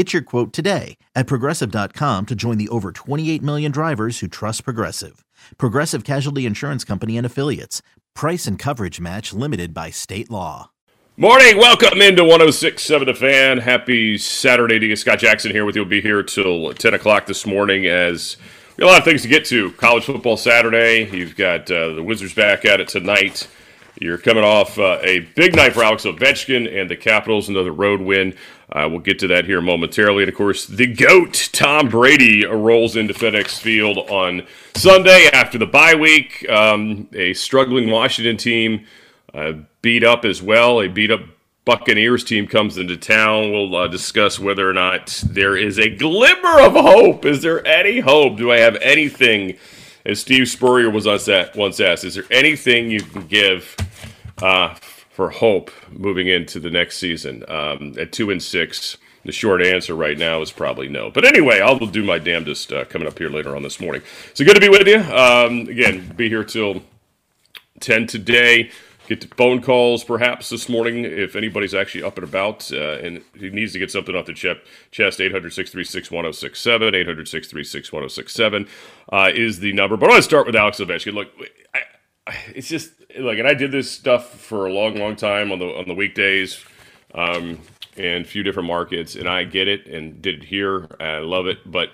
Get your quote today at progressive.com to join the over 28 million drivers who trust Progressive. Progressive Casualty Insurance Company and Affiliates. Price and coverage match limited by state law. Morning, welcome into 1067 The Fan. Happy Saturday to you. Scott Jackson here with you. We'll be here till 10 o'clock this morning as we have a lot of things to get to. College football Saturday. You've got uh, the Wizards back at it tonight. You're coming off uh, a big night for Alex Ovechkin and the Capitals, another road win. Uh, we'll get to that here momentarily. And of course, the GOAT, Tom Brady, rolls into FedEx Field on Sunday after the bye week. Um, a struggling Washington team uh, beat up as well. A beat up Buccaneers team comes into town. We'll uh, discuss whether or not there is a glimmer of hope. Is there any hope? Do I have anything? As Steve Spurrier was once asked, is there anything you can give uh, for hope moving into the next season. Um, at two and six, the short answer right now is probably no. But anyway, I'll do my damnedest uh, coming up here later on this morning. So good to be with you. Um, again, be here till 10 today. Get to phone calls perhaps this morning if anybody's actually up and about uh, and he needs to get something off the chest. 800 636 1067. 800 636 1067 uh, is the number. But I want to start with Alex Ovechkin. Look, I, it's just like, and I did this stuff for a long, long time on the on the weekdays, um, and a few different markets, and I get it and did it here. I love it, but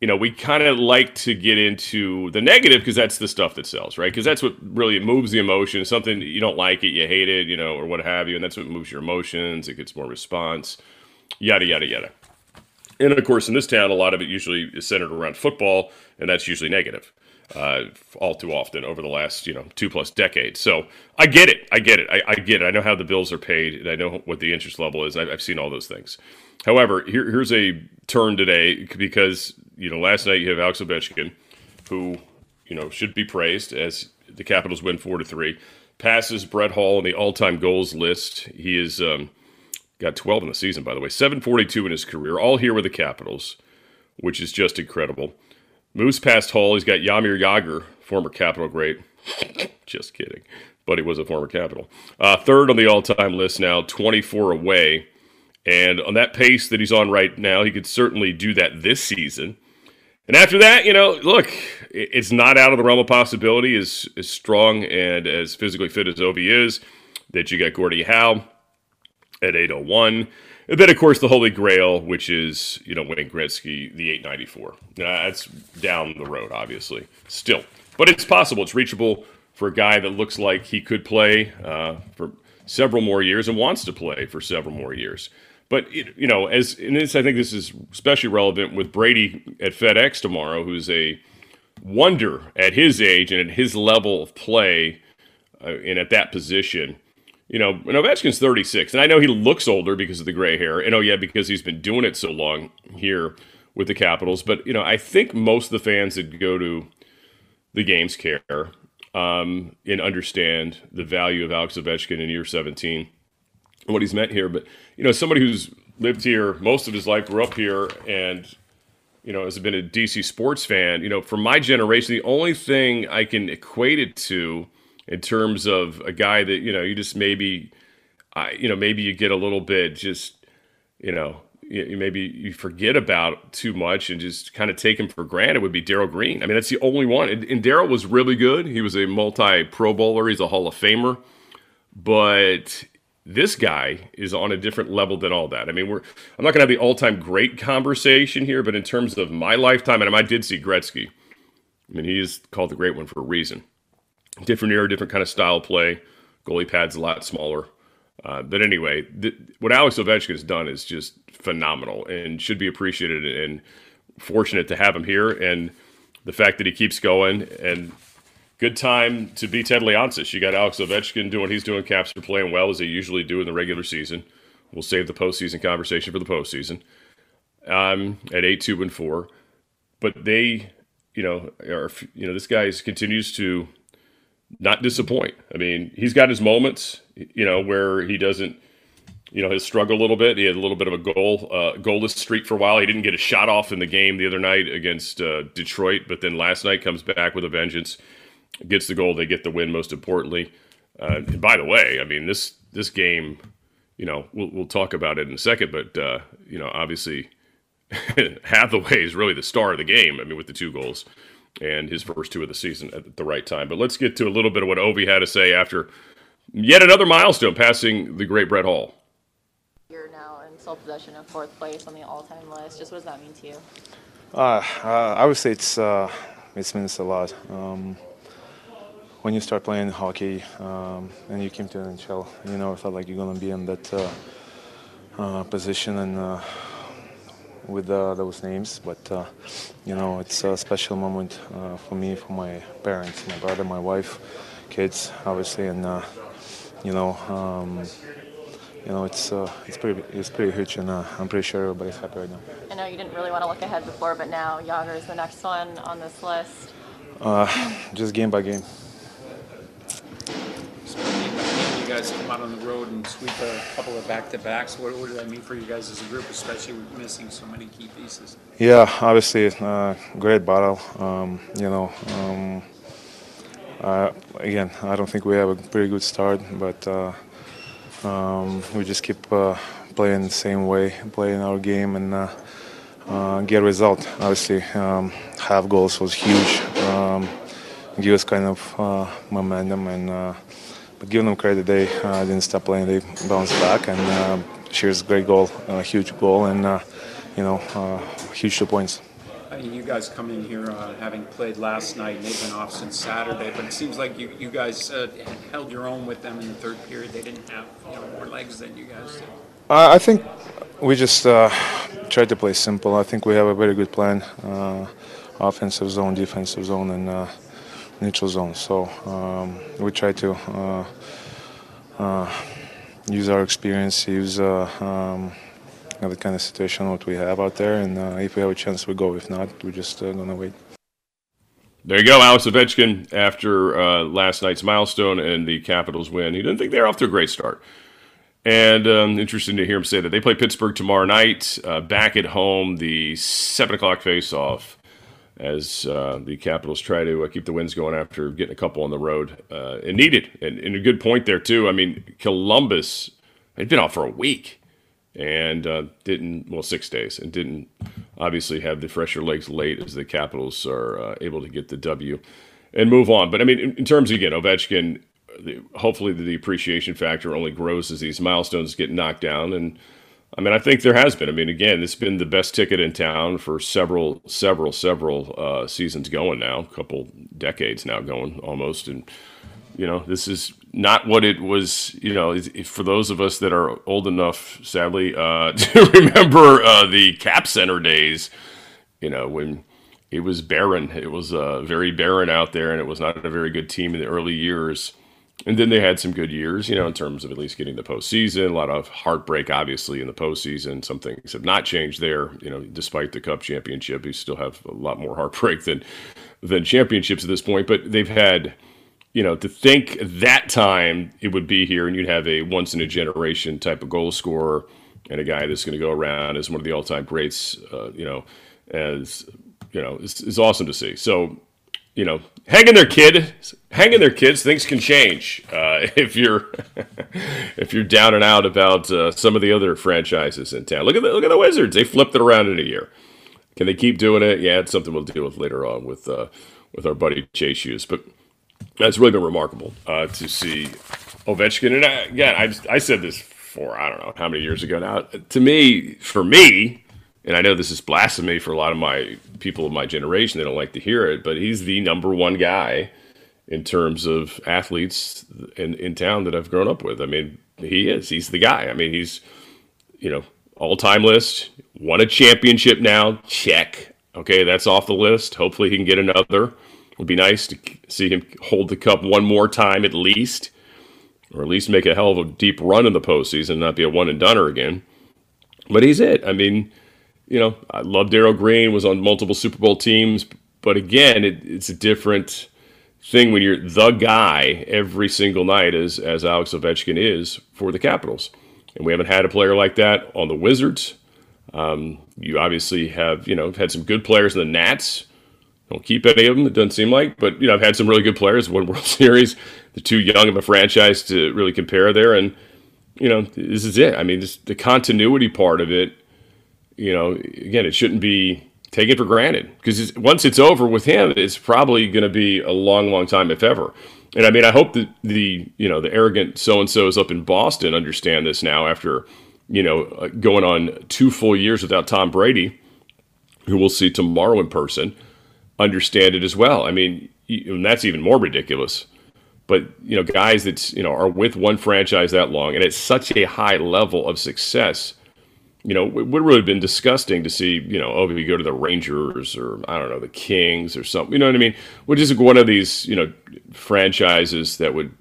you know, we kind of like to get into the negative because that's the stuff that sells, right? Because that's what really moves the emotion. Something you don't like it, you hate it, you know, or what have you, and that's what moves your emotions. It gets more response, yada yada yada. And of course, in this town, a lot of it usually is centered around football, and that's usually negative uh, all too often over the last you know two plus decades. So I get it, I get it, I, I, get it. I know how the bills are paid, and I know what the interest level is. I've, I've seen all those things. However, here, here's a turn today because you know last night you have Alex Ovechkin, who you know should be praised as the Capitals win four to three, passes Brett Hull in the all-time goals list. He is um, got 12 in the season, by the way, 742 in his career, all here with the Capitals, which is just incredible. Moves past Hull. He's got Jaromir Jagr, former Capital great. Just kidding. But he was a former Capital. Uh, third on the all time list now, 24 away. And on that pace that he's on right now, he could certainly do that this season. And after that, you know, look, it's not out of the realm of possibility as, as strong and as physically fit as Ovi is that you got Gordie Howe at 801. And then, of course, the Holy Grail, which is, you know, Wayne Gretzky, the 894. that's down the road, obviously, still. But it's possible. It's reachable for a guy that looks like he could play uh, for several more years and wants to play for several more years. But, you know, as and this, I think this is especially relevant with Brady at FedEx tomorrow, who's a wonder at his age and at his level of play uh, and at that position you know, and Ovechkin's 36, and I know he looks older because of the gray hair, and oh yeah, because he's been doing it so long here with the Capitals. But you know, I think most of the fans that go to the games care um, and understand the value of Alex Ovechkin in year 17 and what he's meant here. But you know, somebody who's lived here most of his life, grew up here, and you know, has been a DC sports fan. You know, for my generation, the only thing I can equate it to in terms of a guy that you know you just maybe, I you know maybe you get a little bit just you know you, maybe you forget about too much and just kind of take him for granted would be Darrell Green. I mean that's the only one. And, and Darrell was really good. He was a multi Pro Bowler. He's a Hall of Famer, but this guy is on a different level than all that. I mean, we're I'm not going to have the all-time great conversation here, but in terms of my lifetime, and I did see Gretzky. I mean, he is called the great one for a reason. Different era, different kind of style play. Goalie pad's a lot smaller. Uh, but anyway, th- what Alex Ovechkin has done is just phenomenal and should be appreciated and fortunate to have him here. And the fact that he keeps going and good time to be Ted Leonsis. You got Alex Ovechkin doing he's doing. Caps are playing well as they usually do in the regular season. We'll save the postseason conversation for the postseason. Um, at eight, two, and four, but they, you know, are you know this guy continues to not disappoint. I mean, he's got his moments, you know, where he doesn't, you know, his struggle a little bit. He had a little bit of a goal, uh, goalless streak for a while. He didn't get a shot off in the game the other night against uh, Detroit, but then last night comes back with a vengeance, gets the goal. They get the win. Most importantly, uh, and by the way, I mean this this game, you know, we'll we'll talk about it in a second, but uh, you know, obviously, Hathaway is really the star of the game. I mean, with the two goals and his first two of the season at the right time. But let's get to a little bit of what Ovi had to say after yet another milestone, passing the great Brett Hull. You're now in sole possession of fourth place on the all-time list. Just what does that mean to you? Uh, uh, I would say it's uh, it means a lot. Um, when you start playing hockey um, and you came to the NHL, you never felt like you're gonna be in that uh, uh, position and uh, with uh, those names, but uh, you know it's a special moment uh, for me, for my parents, my brother, my wife, kids, obviously, and uh, you know, um, you know it's uh, it's pretty it's pretty huge, and uh, I'm pretty sure everybody's happy right now. I know you didn't really want to look ahead before, but now Jagr is the next one on this list. just game by game. You guys come out on the road and sweep a couple of back-to-backs. What, what does that mean for you guys as a group, especially with missing so many key pieces? Yeah, obviously, uh, great battle. Um, you know, um, uh, again, I don't think we have a pretty good start, but uh, um, we just keep uh, playing the same way, playing our game, and uh, uh, get result. Obviously, um, half goals was huge. Um, give us kind of momentum and. But giving them credit, they uh, didn't stop playing. They bounced back, and uh, Shear's great goal, a huge goal, and uh, you know, uh, huge two points. I mean, you guys come in here uh, having played last night, and they've been off since Saturday. But it seems like you, you guys uh, held your own with them in the third period. They didn't have you know, more legs than you guys did. I think we just tried to play simple. I think we have a very good plan, offensive zone, defensive zone, and neutral zone. So um, we try to uh, uh, use our experience, use uh, um, the kind of situation what we have out there, and uh, if we have a chance, we go. If not, we're just uh, gonna wait. There you go, Alex Ovechkin. After uh, last night's milestone and the Capitals win, he didn't think they're off to a great start. And um, interesting to hear him say that they play Pittsburgh tomorrow night, back at home, the seven o'clock face-off as uh, the Capitals try to uh, keep the wins going after getting a couple on the road uh, and needed. And, and, a good point there, too. I mean, Columbus had been off for a week and uh, didn't, well, six days, and didn't obviously have the fresher legs late as the Capitals are uh, able to get the W and move on. But I mean, in, in terms again, Ovechkin, the, hopefully the appreciation factor only grows as these milestones get knocked down. And I mean, I think there has been. I mean, again, it's been the best ticket in town for several, several, several uh, seasons going now, a couple decades now going almost. And, you know, this is not what it was, you know, for those of us that are old enough, sadly, uh, to remember uh, the Cap Center days, you know, when it was barren. It was uh, very barren out there, and it was not a very good team in the early years. And then they had some good years, you know, in terms of at least getting the postseason. A lot of heartbreak, obviously, in the postseason. Some things have not changed there, you know, despite the Cup championship. You still have a lot more heartbreak than than championships at this point. But they've had, you know, to think that time it would be here and you'd have a once in a generation type of goal scorer and a guy that's going to go around as one of the all time greats, uh, you know, as you know, it's, it's awesome to see. So you know, hang in there, kid. Hang in there, kids. Things can change uh, if you're if you're down and out about uh, some of the other franchises in town. Look at the, look at the Wizards. They flipped it around in a year. Can they keep doing it? Yeah, it's something we'll deal with later on with uh, with our buddy Chase Hughes. But that's really been remarkable uh, to see Ovechkin. And I, again, I I said this for I don't know how many years ago now. To me, for me, and I know this is blasphemy for a lot of my people of my generation. They don't like to hear it, but he's the number one guy in terms of athletes in, in town that I've grown up with. I mean, he is. He's the guy. I mean, he's, you know, all time list, won a championship now. Check. Okay, that's off the list. Hopefully he can get another. It would be nice to see him hold the cup one more time at least, or at least make a hell of a deep run in the postseason, and not be a one and doneer again. But he's it. I mean, you know, I love Darrell Green, was on multiple Super Bowl teams, but again, it, it's a different thing when you're the guy every single night, as as Alex Ovechkin is for the Capitals. And we haven't had a player like that on the Wizards. Um, you obviously have, you know, had some good players in the Nats. Don't keep any of them, it doesn't seem like, but you know, I've had some really good players. One World Series, the too young of a franchise to really compare there, and you know, this is it. I mean, this, the continuity part of it. You know, again, it shouldn't be taken for granted because once it's over with him, it's probably going to be a long, long time, if ever. And I mean, I hope that the you know the arrogant so and so's up in Boston understand this now after you know uh, going on two full years without Tom Brady, who we'll see tomorrow in person, understand it as well. I mean, and that's even more ridiculous. But you know, guys that you know are with one franchise that long and at such a high level of success you know, it would really have been disgusting to see, you know, oh, you go to the Rangers or I don't know, the Kings or something, you know what I mean? Which is one of these, you know, franchises that would,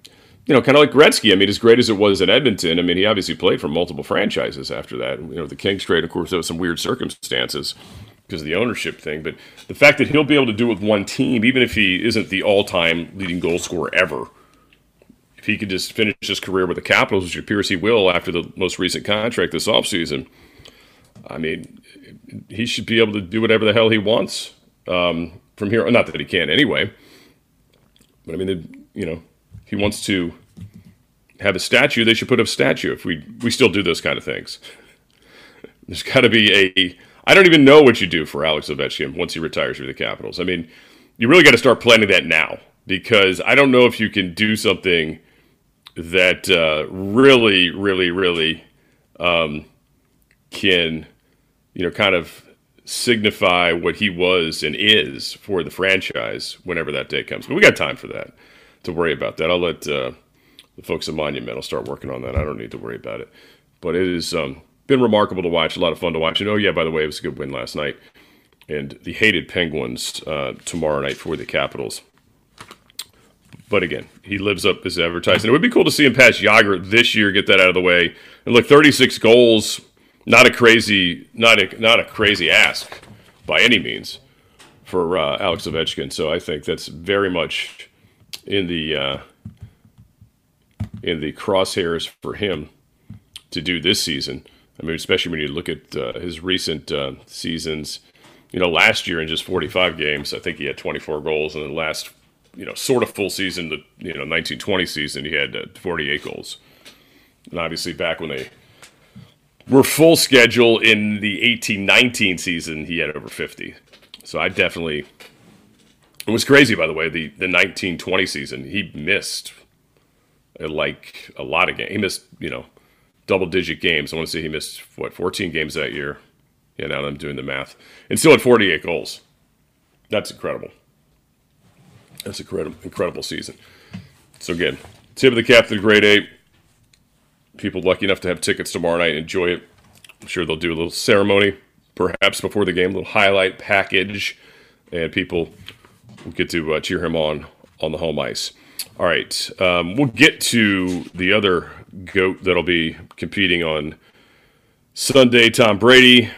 you know, kind of like Gretzky. I mean, as great as it was in Edmonton, I mean, he obviously played for multiple franchises after that. You know, the Kings trade, of course, there was some weird circumstances because of the ownership thing. But the fact that he'll be able to do it with one team, even if he isn't the all-time leading goal scorer ever, if he could just finish his career with the Capitals, which appears he will after the most recent contract this offseason – I mean, he should be able to do whatever the hell he wants um, from here. Not that he can't anyway, but I mean, you know, if he wants to have a statue. They should put up a statue. If we we still do those kind of things, there's got to be a. I don't even know what you do for Alex Ovechkin once he retires from the Capitals. I mean, you really got to start planning that now because I don't know if you can do something that uh, really, really, really um, can you know, kind of signify what he was and is for the franchise whenever that day comes. But we got time for that to worry about that. I'll let uh, the folks at Monumental start working on that. I don't need to worry about it. But it has um, been remarkable to watch, a lot of fun to watch. And oh, yeah, by the way, it was a good win last night. And the hated Penguins uh, tomorrow night for the Capitals. But again, he lives up his advertising. It would be cool to see him pass Jagr this year, get that out of the way. And look, 36 goals not a crazy, not a not a crazy ask by any means for uh, Alex Ovechkin. So I think that's very much in the uh, in the crosshairs for him to do this season. I mean, especially when you look at uh, his recent uh, seasons. You know, last year in just 45 games, I think he had 24 goals, and the last, you know, sort of full season, the you know 1920 season, he had uh, 48 goals. And obviously, back when they were full schedule in the 18-19 season, he had over 50. So I definitely it was crazy by the way, the the 19-20 season, he missed uh, like a lot of games. He missed, you know, double digit games. I want to say he missed what 14 games that year. Yeah, now I'm doing the math. And still had 48 goals. That's incredible. That's a incredible incredible season. So again, tip of the cap to the Great Eight people lucky enough to have tickets tomorrow night enjoy it. I'm sure they'll do a little ceremony, perhaps before the game, a little highlight package, and people will get to uh, cheer him on on the home ice. All right, um, we'll get to the other goat that'll be competing on Sunday, Tom Brady.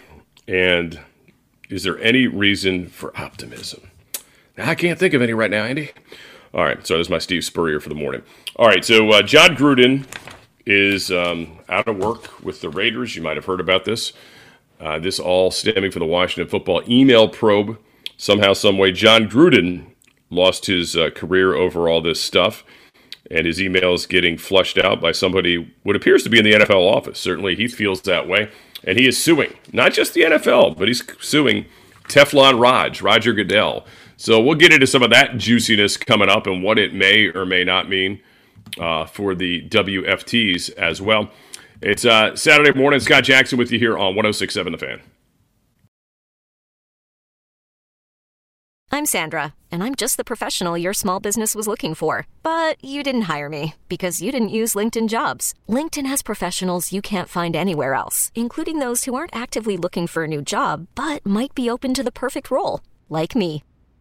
And is there any reason for optimism? Now, I can't think of any right now, Andy. All right, so there's my Steve Spurrier for the morning. All right, so uh, Jon Gruden is um, out of work with the Raiders. You might have heard about this. Uh, this all stemming from the Washington football email probe. Somehow, someway, Jon Gruden lost his uh, career over all this stuff, and his emails getting flushed out by somebody what appears to be in the NFL office. Certainly, he feels that way, and he is suing not just the NFL, but he's suing Teflon Raj, Roger Goodell. So we'll get into some of that juiciness coming up and what it may or may not mean uh, for the WFTs as well. It's uh, Saturday morning. Scott Jackson with you here on 1067 The Fan. I'm Sandra, and I'm just the professional your small business was looking for. But you didn't hire me because you didn't use LinkedIn jobs. LinkedIn has professionals you can't find anywhere else, including those who aren't actively looking for a new job but might be open to the perfect role, like me.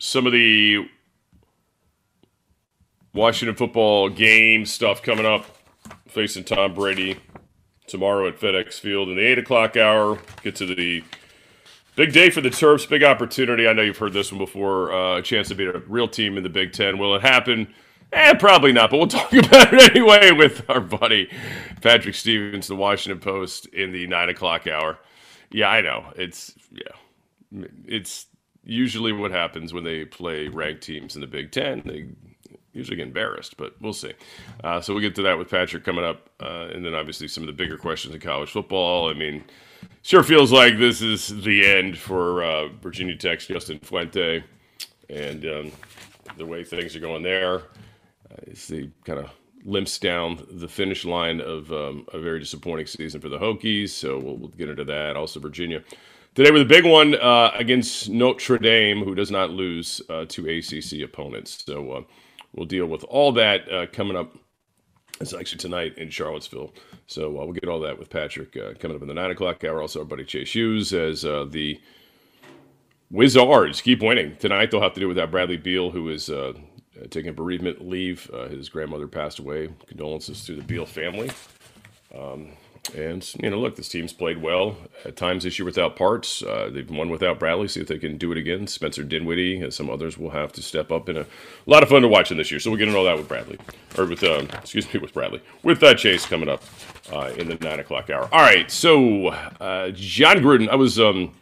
some of the Washington football game stuff coming up, facing Tom Brady tomorrow at FedEx Field in the 8 o'clock hour. Get to the Big day for the Terps. Big opportunity. I know you've heard this one before. Uh, a chance to beat a real team in the Big Ten. Will it happen? Eh, probably not. But we'll talk about it anyway with our buddy Patrick Stevens, the Washington Post, in the nine o'clock hour. Yeah, I know. It's yeah, it's usually what happens when they play ranked teams in the Big Ten. They usually get embarrassed, but we'll see. Uh, so we'll get to that with Patrick coming up, uh, and then obviously some of the bigger questions in college football. I mean sure feels like this is the end for uh, Virginia Tech's Justin Fuente, and um, the way things are going there uh, is the kind of limps down the finish line of um, a very disappointing season for the Hokies. So we'll, we'll get into that. Also, Virginia today with a big one uh, against Notre Dame, who does not lose uh, to ACC opponents. So uh, we'll deal with all that uh, coming up it's actually tonight in Charlottesville. So uh, we'll get all that with Patrick uh, coming up in the 9 o'clock hour. Also, our buddy Chase Hughes as the Wizards keep winning. Tonight, they'll have to do without Bradley Beal, who is taking bereavement leave. His grandmother passed away. Condolences to the Beal family. Um, and, you know, look, this team's played well. At times this year without parts. Uh, they've won without Bradley. See if they can do it again. Spencer Dinwiddie and some others will have to step up. In a, a lot of fun to watch in this year. So we'll get into all that with Bradley. Or with, um, excuse me, with Bradley. With uh, Chase coming up uh, in the 9 o'clock hour. All right. So, uh, Jon Gruden, I was um,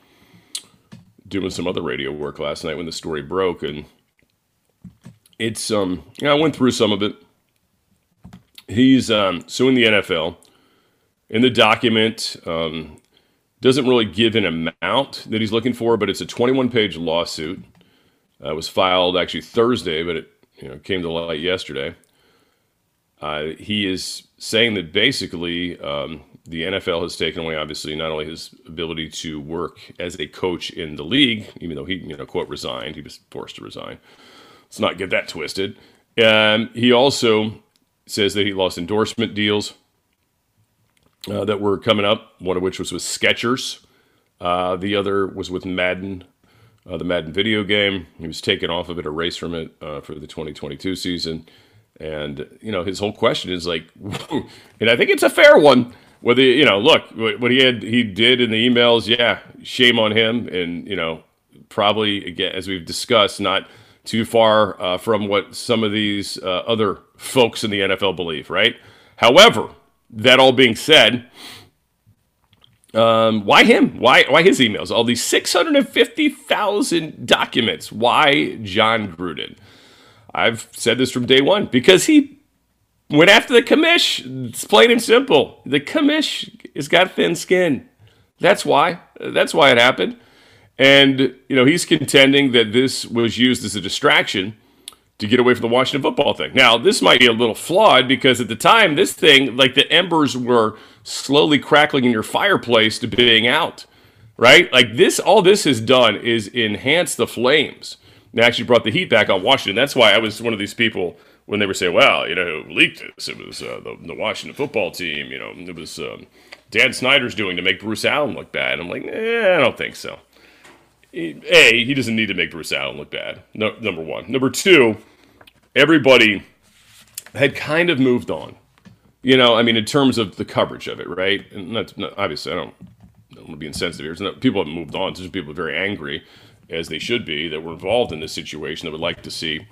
doing some other radio work last night when the story broke. And it's, um, know, I went through some of it. He's um, suing the NFL in the document um, doesn't really give an amount that he's looking for, but it's a 21 page lawsuit. Uh, it was filed actually Thursday, but it you know, came to light yesterday. Uh, he is saying that basically um, the NFL has taken away, obviously, not only his ability to work as a coach in the league, even though he, you know, quote, resigned, he was forced to resign. Let's not get that twisted. Um, he also says that he lost endorsement deals uh, that were coming up. One of which was with Skechers. Uh, the other was with Madden, uh, the Madden video game. He was taken off of it, erased from it uh, for the 2022 season. And you know, his whole question is like, and I think it's a fair one. Whether you know, look, what he had, he did in the emails, yeah, shame on him, and you know, probably again, as we've discussed, not too far uh, from what some of these uh, other folks in the NFL believe, right? However, that all being said, um, why him? Why why his emails? All these six hundred and fifty thousand documents. Why Jon Gruden? I've said this from day one because he went after the commish. It's plain and simple. The commish has got thin skin. That's why. That's why it happened. And you know he's contending that this was used as a distraction to get away from the Washington football thing. Now, this might be a little flawed because at the time, this thing, like the embers were slowly crackling in your fireplace to being out, right? Like this, all this has done is enhance the flames. And actually brought the heat back on Washington. That's why I was one of these people when they were saying, well, you know, who leaked this? It was uh, the, the, Washington football team. You know, it was um, Dan Snyder's doing to make Bruce Allen look bad. I'm like, eh, I don't think so. A, he doesn't need to make Bruce Allen look bad. No, number one. Number two, everybody had kind of moved on. You know, I mean, in terms of the coverage of it, right? And not, obviously, I don't, I don't want to be insensitive here. People have moved on. There's people very angry, as they should be, that were involved in this situation that would like to see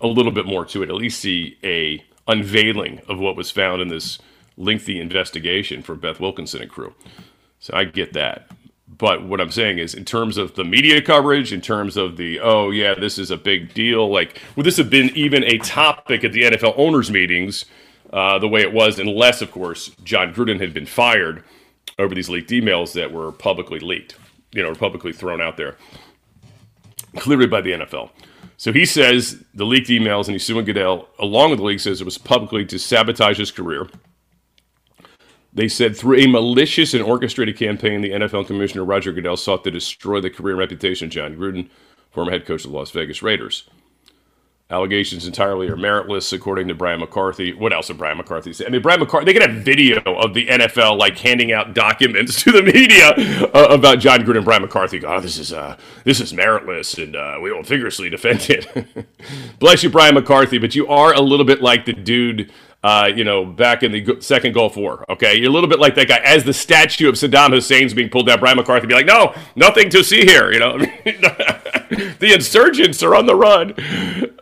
a little bit more to it. At least see a unveiling of what was found in this lengthy investigation for Beth Wilkinson and crew. So I get that. But what I'm saying is, in terms of the media coverage, in terms of the, oh, yeah, this is a big deal, like, would this have been even a topic at the NFL owners' meetings uh, the way it was, unless, of course, Jon Gruden had been fired over these leaked emails that were publicly leaked, you know, publicly thrown out there, clearly by the NFL. So he says the leaked emails, and he's suing Goodell, along with the leak, says it was publicly to sabotage his career. They said through a malicious and orchestrated campaign, the NFL Commissioner Roger Goodell sought to destroy the career and reputation of Jon Gruden, former head coach of the Las Vegas Raiders. Allegations entirely are meritless, according to Brian McCarthy. What else did Brian McCarthy say? I mean, Brian McCarthy, they could have video of the NFL like handing out documents to the media uh, about Jon Gruden Brian McCarthy. Oh, this is uh, this is meritless, and uh, we will vigorously defend it. Bless you, Brian McCarthy, but you are a little bit like the dude uh, you know, back in the second Gulf War. Okay, you're a little bit like that guy. As the statue of Saddam Hussein's being pulled down, Brian McCarthy be like, "No, nothing to see here." You know, the insurgents are on the run.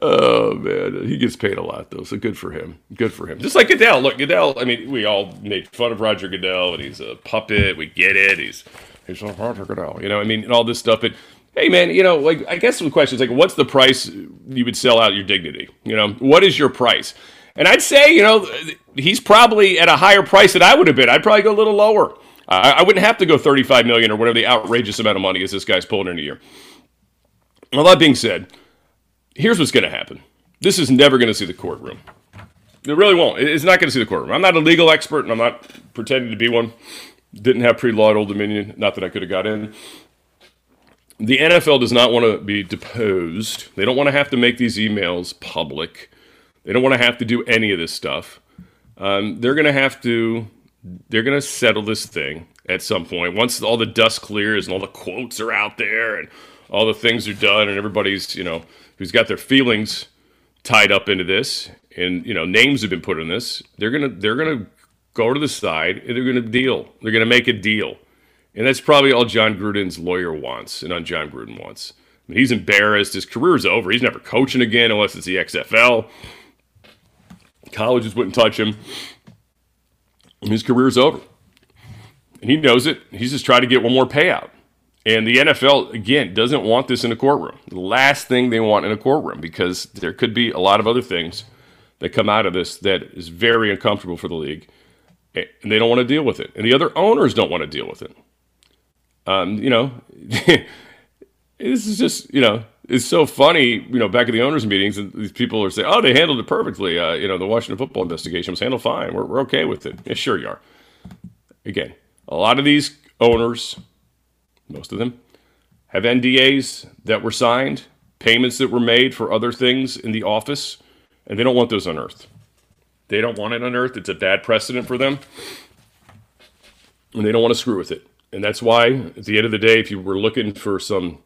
Oh man, he gets paid a lot though, so good for him. Good for him. Just like Goodell. Look, Goodell. I mean, we all made fun of Roger Goodell, and he's a puppet. We get it. He's he's Roger Goodell. You know, I mean, and all this stuff. But hey man you know like i guess the question is like what's the price you would sell out your dignity you know what is your price and I'd say, you know, he's probably at a higher price than I would have been. I'd probably go a little lower. I, I wouldn't have to go 35 million or whatever the outrageous amount of money is this guy's pulling in a year. Well, that being said, here's what's going to happen. This is never going to see the courtroom. It really won't. It's not going to see the courtroom. I'm not a legal expert, and I'm not pretending to be one. Didn't have pre-law at Old Dominion. Not that I could have got in. The NFL does not want to be deposed. They don't want to have to make these emails public. They don't want to have to do any of this stuff. Um, they're going to have to. They're going to settle this thing at some point once all the dust clears and all the quotes are out there and all the things are done and everybody's you know who's got their feelings tied up into this and you know names have been put in this. They're gonna they're gonna go to the side and they're gonna deal. They're gonna make a deal. And that's probably all Jon Gruden's lawyer wants and on Jon Gruden wants. I mean, he's embarrassed. His career's over. He's never coaching again unless it's the XFL. Colleges wouldn't touch him. His career's over. And he knows it. He's just trying to get one more payout. And the NFL, again, doesn't want this in a courtroom. The last thing they want in a courtroom because there could be a lot of other things that come out of this that is very uncomfortable for the league. And they don't want to deal with it. And the other owners don't want to deal with it. Um, you know, this is just, you know, it's so funny, you know, back at the owners' meetings, and these people are saying, "Oh, they handled it perfectly." Uh, you know, the Washington football investigation was handled fine. We're, we're okay with it. Yeah, sure you are. Again, a lot of these owners, most of them, have NDAs that were signed, payments that were made for other things in the office, and they don't want those unearthed. They don't want it unearthed. It's a bad precedent for them, and they don't want to screw with it. And that's why, at the end of the day, if you were looking for some,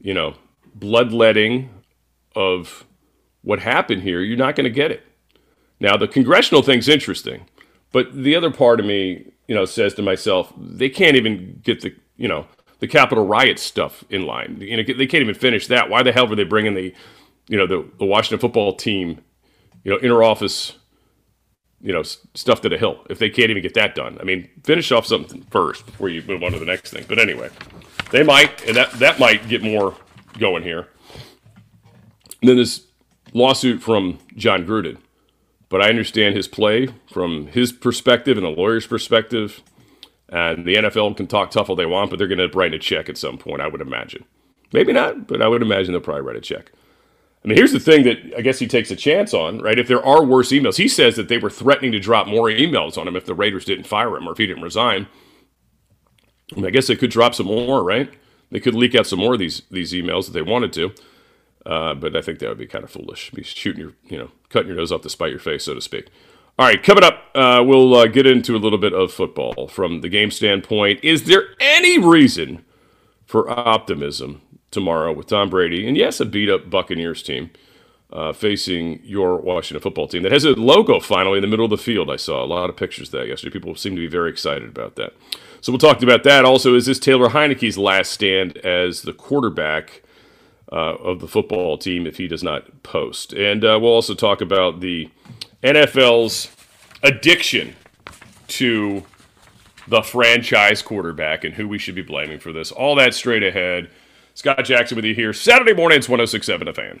you know, bloodletting of what happened here, you're not going to get it. Now, the congressional thing's interesting, but the other part of me, you know, says to myself, they can't even get the, you know, the Capitol riot stuff in line. You know, they can't even finish that. Why the hell were they bringing the, you know, the, the Washington football team, you know, inner office, you know, stuff to the hill if they can't even get that done? I mean, finish off something first before you move on to the next thing. But anyway, they might, and that that might get more going here. And then this lawsuit from Jon Gruden. But I understand his play from his perspective and the lawyer's perspective. And the NFL can talk tough all they want, but they're going to write a check at some point, I would imagine. Maybe not, but I would imagine they'll probably write a check. I mean, here's the thing that I guess he takes a chance on, right? If there are worse emails, he says that they were threatening to drop more emails on him if the Raiders didn't fire him or if he didn't resign. I, mean, I guess they could drop some more, right? They could leak out some more of these these emails if they wanted to. Uh, but I think that would be kind of foolish. Be shooting your, you know, cutting your nose off to spite your face, so to speak. All right, coming up, uh, we'll uh, get into a little bit of football from the game standpoint. Is there any reason for optimism tomorrow with Tom Brady and yes, a beat up Buccaneers team uh, facing your Washington football team that has a logo finally in the middle of the field? I saw a lot of pictures that yesterday. People seem to be very excited about that. So we'll talk about that. Also, is this Taylor Heinicke's last stand as the quarterback? uh, of the football team if he does not post. And uh, we'll also talk about the NFL's addiction to the franchise quarterback and who we should be blaming for this. All that straight ahead. Scott Jackson with you here. Saturday morning. mornings, 1067 A Fan.